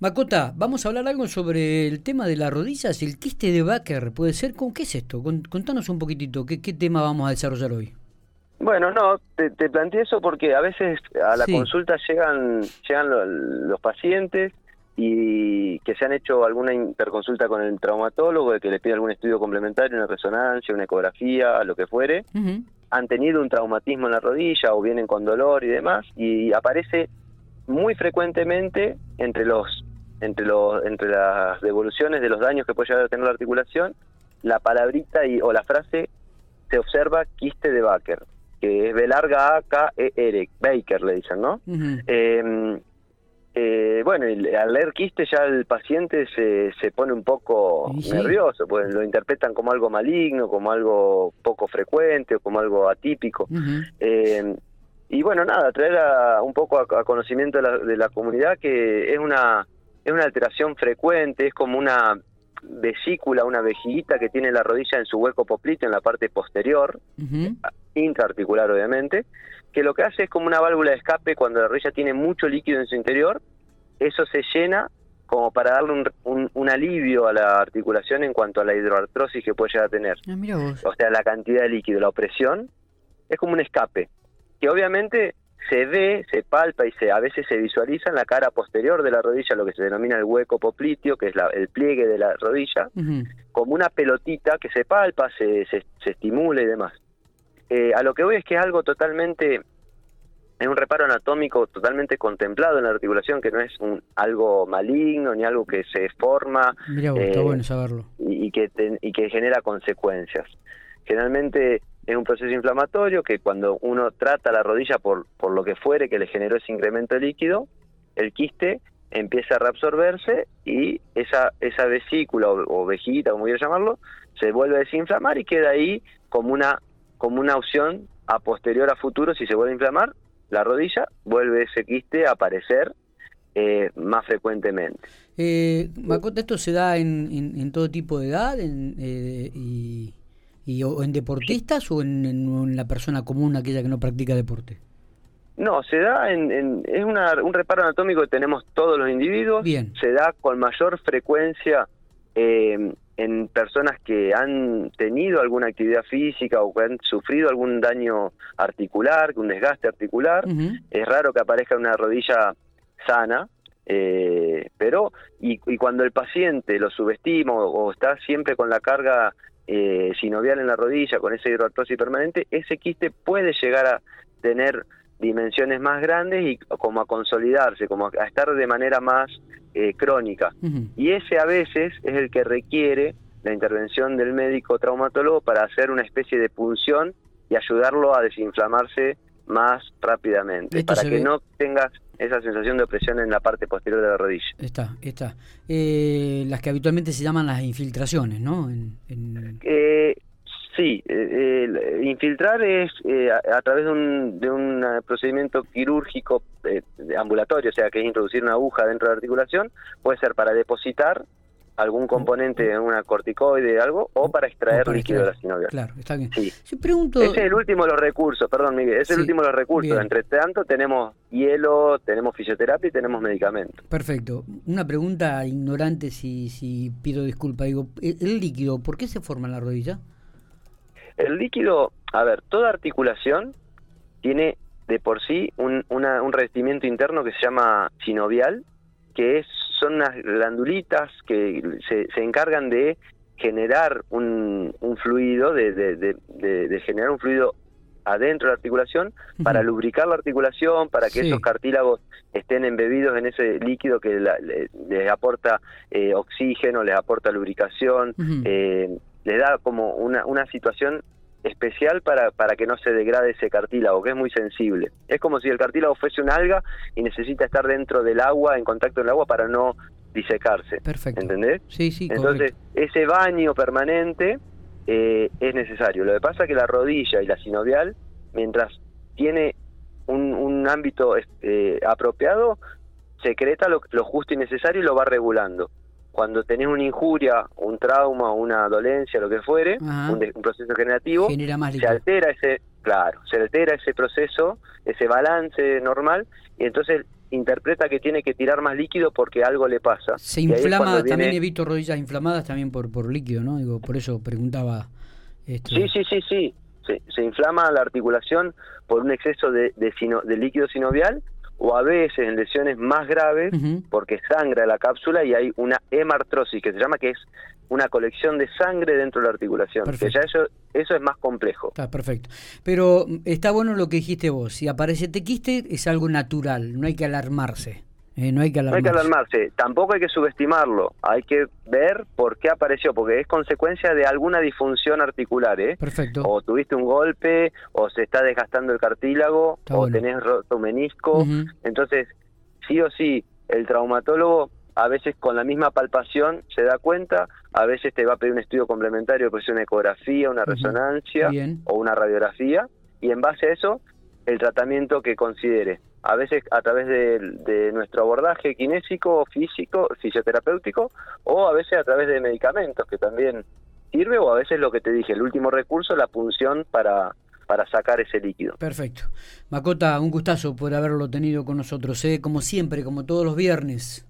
Macota, vamos a hablar algo sobre el tema de las rodillas, el quiste de Baker, ¿puede ser? ¿Con qué es esto? Contanos un poquitito, ¿qué, tema vamos a desarrollar hoy? Bueno, no, te, te planteé eso porque a veces a la consulta llegan, llegan los, pacientes y que se han hecho alguna interconsulta con el traumatólogo, de que le pide algún estudio complementario, una resonancia, una ecografía, lo que fuere, han tenido un traumatismo en la rodilla o vienen con dolor y demás, y aparece muy frecuentemente entre los entre los entre las devoluciones de los daños que puede llegar a tener la articulación, la palabrita y o la frase se observa quiste de Baker, que es B larga A K E R, Baker le dicen, ¿no? Em, eh, bueno, al leer quiste ya el paciente se, se pone un poco nervioso, pues lo interpretan como algo maligno, como algo poco frecuente o como algo atípico. Em, y bueno, nada, traer un poco a, conocimiento de la, de la comunidad que es una es una alteración frecuente, es como una vesícula, una vejiguita que tiene la rodilla en su hueco poplito en la parte posterior, intraarticular obviamente, que lo que hace es como una válvula de escape cuando la rodilla tiene mucho líquido en su interior, eso se llena como para darle un, alivio a la articulación en cuanto a la hidroartrosis que puede llegar a tener. Ah, o sea, la cantidad de líquido, la opresión, es como un escape, que obviamente se ve, se palpa y se a veces se visualiza en la cara posterior de la rodilla lo que se denomina el hueco popliteo, que es el pliegue de la rodilla, como una pelotita que se palpa, se, se, estimula y demás. Eh, a lo que voy es que es algo totalmente, es un reparo anatómico totalmente contemplado en la articulación, que no es un, algo maligno ni algo que se forma. Mira está eh, bueno saberlo. Y, que y que genera consecuencias. Generalmente es un proceso inflamatorio que cuando uno trata la rodilla por, por lo que fuere que le generó ese incremento líquido, el quiste empieza a reabsorberse y esa, esa vesícula o, vejita, como quiero llamarlo, se vuelve a desinflamar y queda ahí como una, como una opción a posterior a futuro, si se vuelve a inflamar la rodilla, vuelve ese quiste a aparecer eh, más frecuentemente. Eh, ¿esto se da en, en, todo tipo de edad en, eh, y, y, o en deportistas o en, la persona común, aquella que no practica deporte? No, se da en, es un reparo anatómico que tenemos todos los individuos. Bien. Se da con mayor frecuencia eh, en personas que han tenido alguna actividad física o que han sufrido algún daño articular, un desgaste articular. Es raro que aparezca una rodilla sana, eh, pero y, y, cuando el paciente lo subestima o, está siempre con la carga eh, sinovial en la rodilla, con esa hidroartrosis permanente, ese quiste puede llegar a tener dimensiones más grandes y como a consolidarse, como a estar de manera más eh, crónica. Y ese a veces es el que requiere la intervención del médico traumatólogo para hacer una especie de punción y ayudarlo a desinflamarse más rápidamente, para que no tengas esa sensación de opresión en la parte posterior de la rodilla. Está, está. Eh, las que habitualmente se llaman las infiltraciones, ¿no? Eh, sí, eh, infiltrar es a, través de un, de un procedimiento quirúrgico ambulatorio, o sea, que es introducir una aguja dentro de la articulación, puede ser para depositar algún componente en una corticoide, algo, o para extraer líquido de la sinovial. Claro, está bien. Sí. pregunto... Ese es el último de los recursos, perdón Miguel, ese es el último de los recursos. Entre tanto tenemos hielo, tenemos fisioterapia y tenemos medicamentos. Perfecto. Una pregunta ignorante, si, si pido disculpa. Digo, ¿el líquido por qué se forma en la rodilla? El líquido, a ver, toda articulación tiene de por sí un, un revestimiento interno que se llama sinovial, que es son unas glandulitas que se, se encargan de generar un, un fluido, de, de, generar un fluido adentro de la articulación para lubricar la articulación, para que esos cartílagos estén embebidos en ese líquido que les aporta eh, oxígeno, les aporta lubricación, eh, le da como una, una situación especial para, para que no se degrade ese cartílago, que es muy sensible. Es como si el cartílago fuese un alga y necesita estar dentro del agua, en contacto con el agua, para no disecarse. Perfecto. ¿Entendés? Sí, sí. Entonces, ese baño permanente eh, es necesario. Lo que pasa es que la rodilla y la sinovial, mientras tiene un, un ámbito eh, apropiado, secreta lo, lo justo y necesario y lo va regulando cuando tenés una injuria, un trauma, una dolencia, lo que fuere, un, proceso generativo, se altera ese, claro, se altera ese proceso, ese balance normal, y entonces interpreta que tiene que tirar más líquido porque algo le pasa. Se inflama, también he visto rodillas inflamadas también por, por líquido, ¿no? Digo, por eso preguntaba. Este... Sí, sí, sí, sí. Se, se, inflama la articulación por un exceso de, de, de líquido sinovial o a veces en lesiones más graves porque sangra la cápsula y hay una hemartrosis que se llama que es una colección de sangre dentro de la articulación. Que ya eso, eso es más complejo. Está perfecto. Pero está bueno lo que dijiste vos. Si aparece tequiste es algo natural, no hay que alarmarse. Eh, no, hay que alarmarse. no hay que alarmarse. Tampoco hay que subestimarlo. Hay que ver por qué apareció, porque es consecuencia de alguna disfunción articular. ¿eh? Perfecto. O tuviste un golpe, o se está desgastando el cartílago, o tenés roto menisco. Entonces, sí o sí, el traumatólogo a veces con la misma palpación se da cuenta, a veces te va a pedir un estudio complementario, pues una ecografía, una resonancia o una radiografía, y en base a eso, el tratamiento que considere. A veces a través de, nuestro abordaje kinésico, físico, fisioterapéutico, o a veces a través de medicamentos, que también sirve, o a veces lo que te dije, el último recurso, la punción para, para sacar ese líquido. Perfecto. Macota, un gustazo por haberlo tenido con nosotros, ¿eh? como siempre, como todos los viernes.